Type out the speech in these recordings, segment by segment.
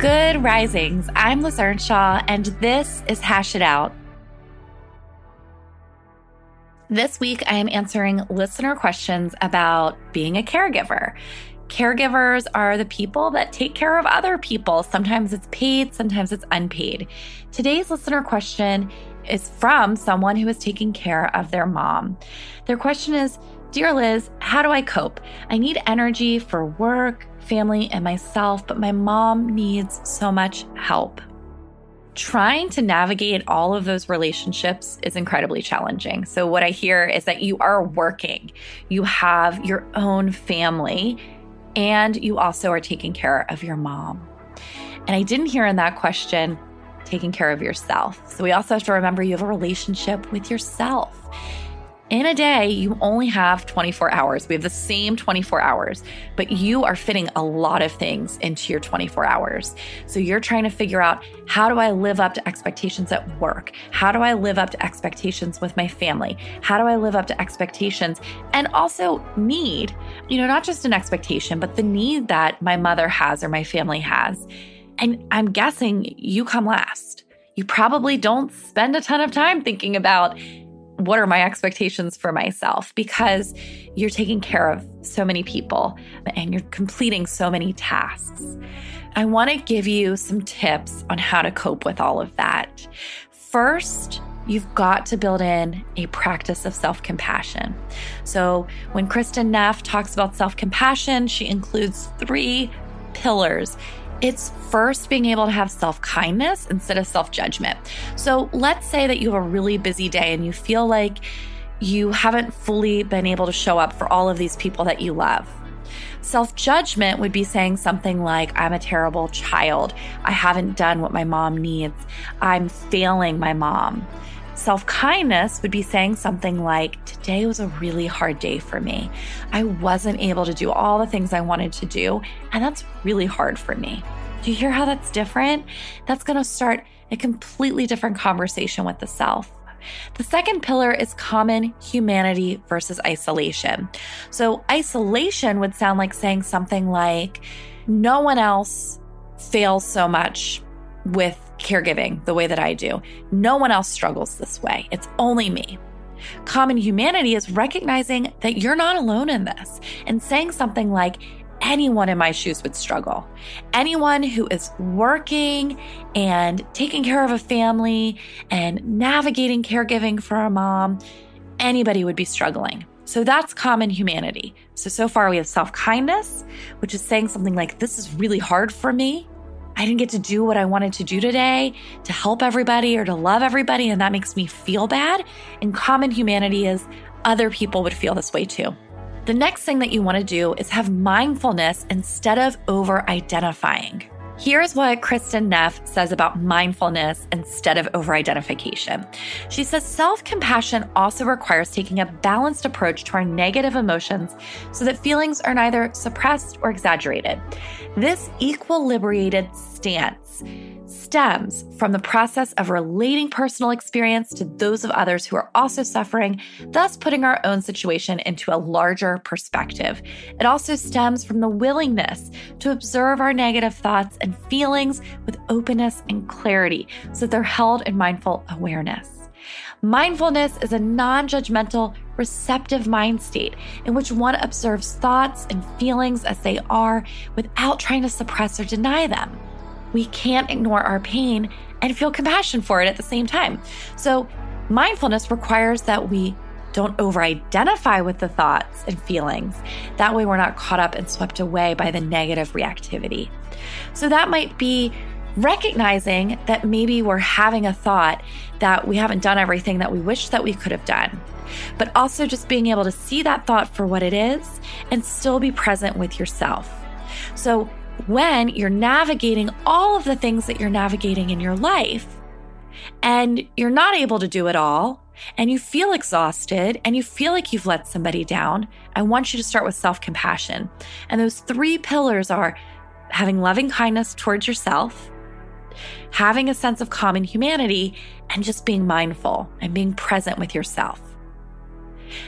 Good risings. I'm Liz Earnshaw, and this is Hash It Out. This week, I am answering listener questions about being a caregiver. Caregivers are the people that take care of other people. Sometimes it's paid, sometimes it's unpaid. Today's listener question is from someone who is taking care of their mom. Their question is Dear Liz, how do I cope? I need energy for work, family, and myself, but my mom needs so much help. Trying to navigate all of those relationships is incredibly challenging. So, what I hear is that you are working, you have your own family, and you also are taking care of your mom. And I didn't hear in that question taking care of yourself. So, we also have to remember you have a relationship with yourself in a day, you only have 24 hours. We have the same 24 hours, but you are fitting a lot of things into your 24 hours. So you're trying to figure out how do I live up to expectations at work? How do I live up to expectations with my family? How do I live up to expectations and also need, you know, not just an expectation, but the need that my mother has or my family has. And I'm guessing you come last. You probably don't spend a ton of time thinking about what are my expectations for myself because you're taking care of so many people and you're completing so many tasks. I want to give you some tips on how to cope with all of that. First, you've got to build in a practice of self compassion. So, when Kristin Neff talks about self compassion, she includes three pillars it's first being able to have self kindness instead of self judgment. So let's say that you have a really busy day and you feel like you haven't fully been able to show up for all of these people that you love. Self judgment would be saying something like, I'm a terrible child. I haven't done what my mom needs. I'm failing my mom. Self kindness would be saying something like, Today was a really hard day for me. I wasn't able to do all the things I wanted to do, and that's really hard for me. Do you hear how that's different? That's going to start a completely different conversation with the self. The second pillar is common humanity versus isolation. So, isolation would sound like saying something like, No one else fails so much with caregiving the way that I do. No one else struggles this way. It's only me. Common humanity is recognizing that you're not alone in this and saying something like, anyone in my shoes would struggle. Anyone who is working and taking care of a family and navigating caregiving for a mom, anybody would be struggling. So that's common humanity. So, so far we have self kindness, which is saying something like, This is really hard for me. I didn't get to do what I wanted to do today to help everybody or to love everybody, and that makes me feel bad. And common humanity is other people would feel this way too. The next thing that you want to do is have mindfulness instead of over identifying. Here's what Kristin Neff says about mindfulness instead of over identification. She says self compassion also requires taking a balanced approach to our negative emotions so that feelings are neither suppressed or exaggerated. This equilibrated stance stems from the process of relating personal experience to those of others who are also suffering, thus putting our own situation into a larger perspective. It also stems from the willingness to observe our negative thoughts and feelings with openness and clarity so that they're held in mindful awareness. Mindfulness is a non judgmental, receptive mind state in which one observes thoughts and feelings as they are without trying to suppress or deny them we can't ignore our pain and feel compassion for it at the same time. So, mindfulness requires that we don't over identify with the thoughts and feelings. That way, we're not caught up and swept away by the negative reactivity. So, that might be recognizing that maybe we're having a thought that we haven't done everything that we wish that we could have done. but also just being able to see that thought for what it is and still be present with yourself. So, when you're navigating all of the things that you're navigating in your life and you're not able to do it all, and you feel exhausted and you feel like you've let somebody down, I want you to start with self compassion. And those three pillars are having loving kindness towards yourself, having a sense of common humanity, and just being mindful and being present with yourself.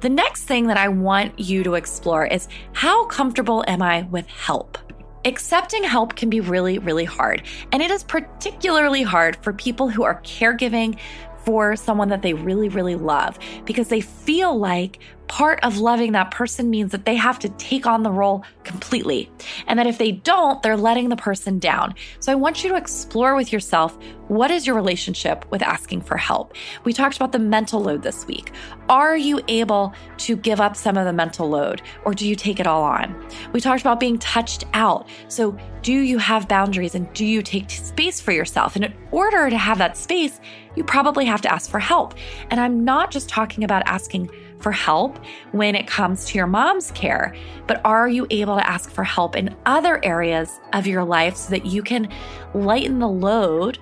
The next thing that I want you to explore is how comfortable am I with help? Accepting help can be really, really hard. And it is particularly hard for people who are caregiving for someone that they really, really love because they feel like part of loving that person means that they have to take on the role completely. And that if they don't, they're letting the person down. So I want you to explore with yourself what is your relationship with asking for help? We talked about the mental load this week. Are you able to give up some of the mental load or do you take it all on? We talked about being touched out. So, do you have boundaries and do you take space for yourself? And in order to have that space, you probably have to ask for help. And I'm not just talking about asking for help when it comes to your mom's care, but are you able to ask for help in other areas of your life so that you can lighten the load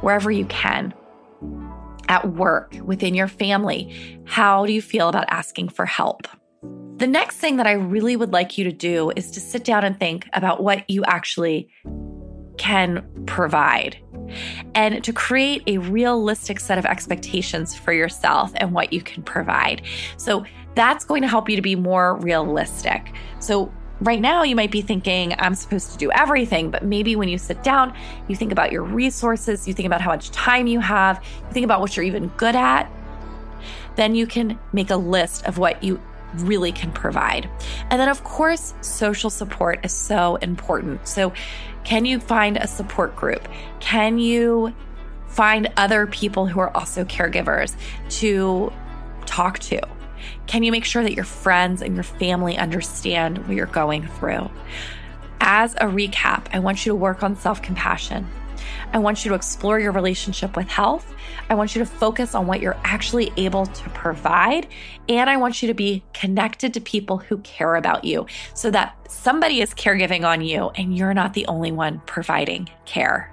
wherever you can? At work, within your family, how do you feel about asking for help? The next thing that I really would like you to do is to sit down and think about what you actually can provide and to create a realistic set of expectations for yourself and what you can provide. So that's going to help you to be more realistic. So Right now, you might be thinking, I'm supposed to do everything, but maybe when you sit down, you think about your resources, you think about how much time you have, you think about what you're even good at, then you can make a list of what you really can provide. And then, of course, social support is so important. So, can you find a support group? Can you find other people who are also caregivers to talk to? Can you make sure that your friends and your family understand what you're going through? As a recap, I want you to work on self compassion. I want you to explore your relationship with health. I want you to focus on what you're actually able to provide. And I want you to be connected to people who care about you so that somebody is caregiving on you and you're not the only one providing care.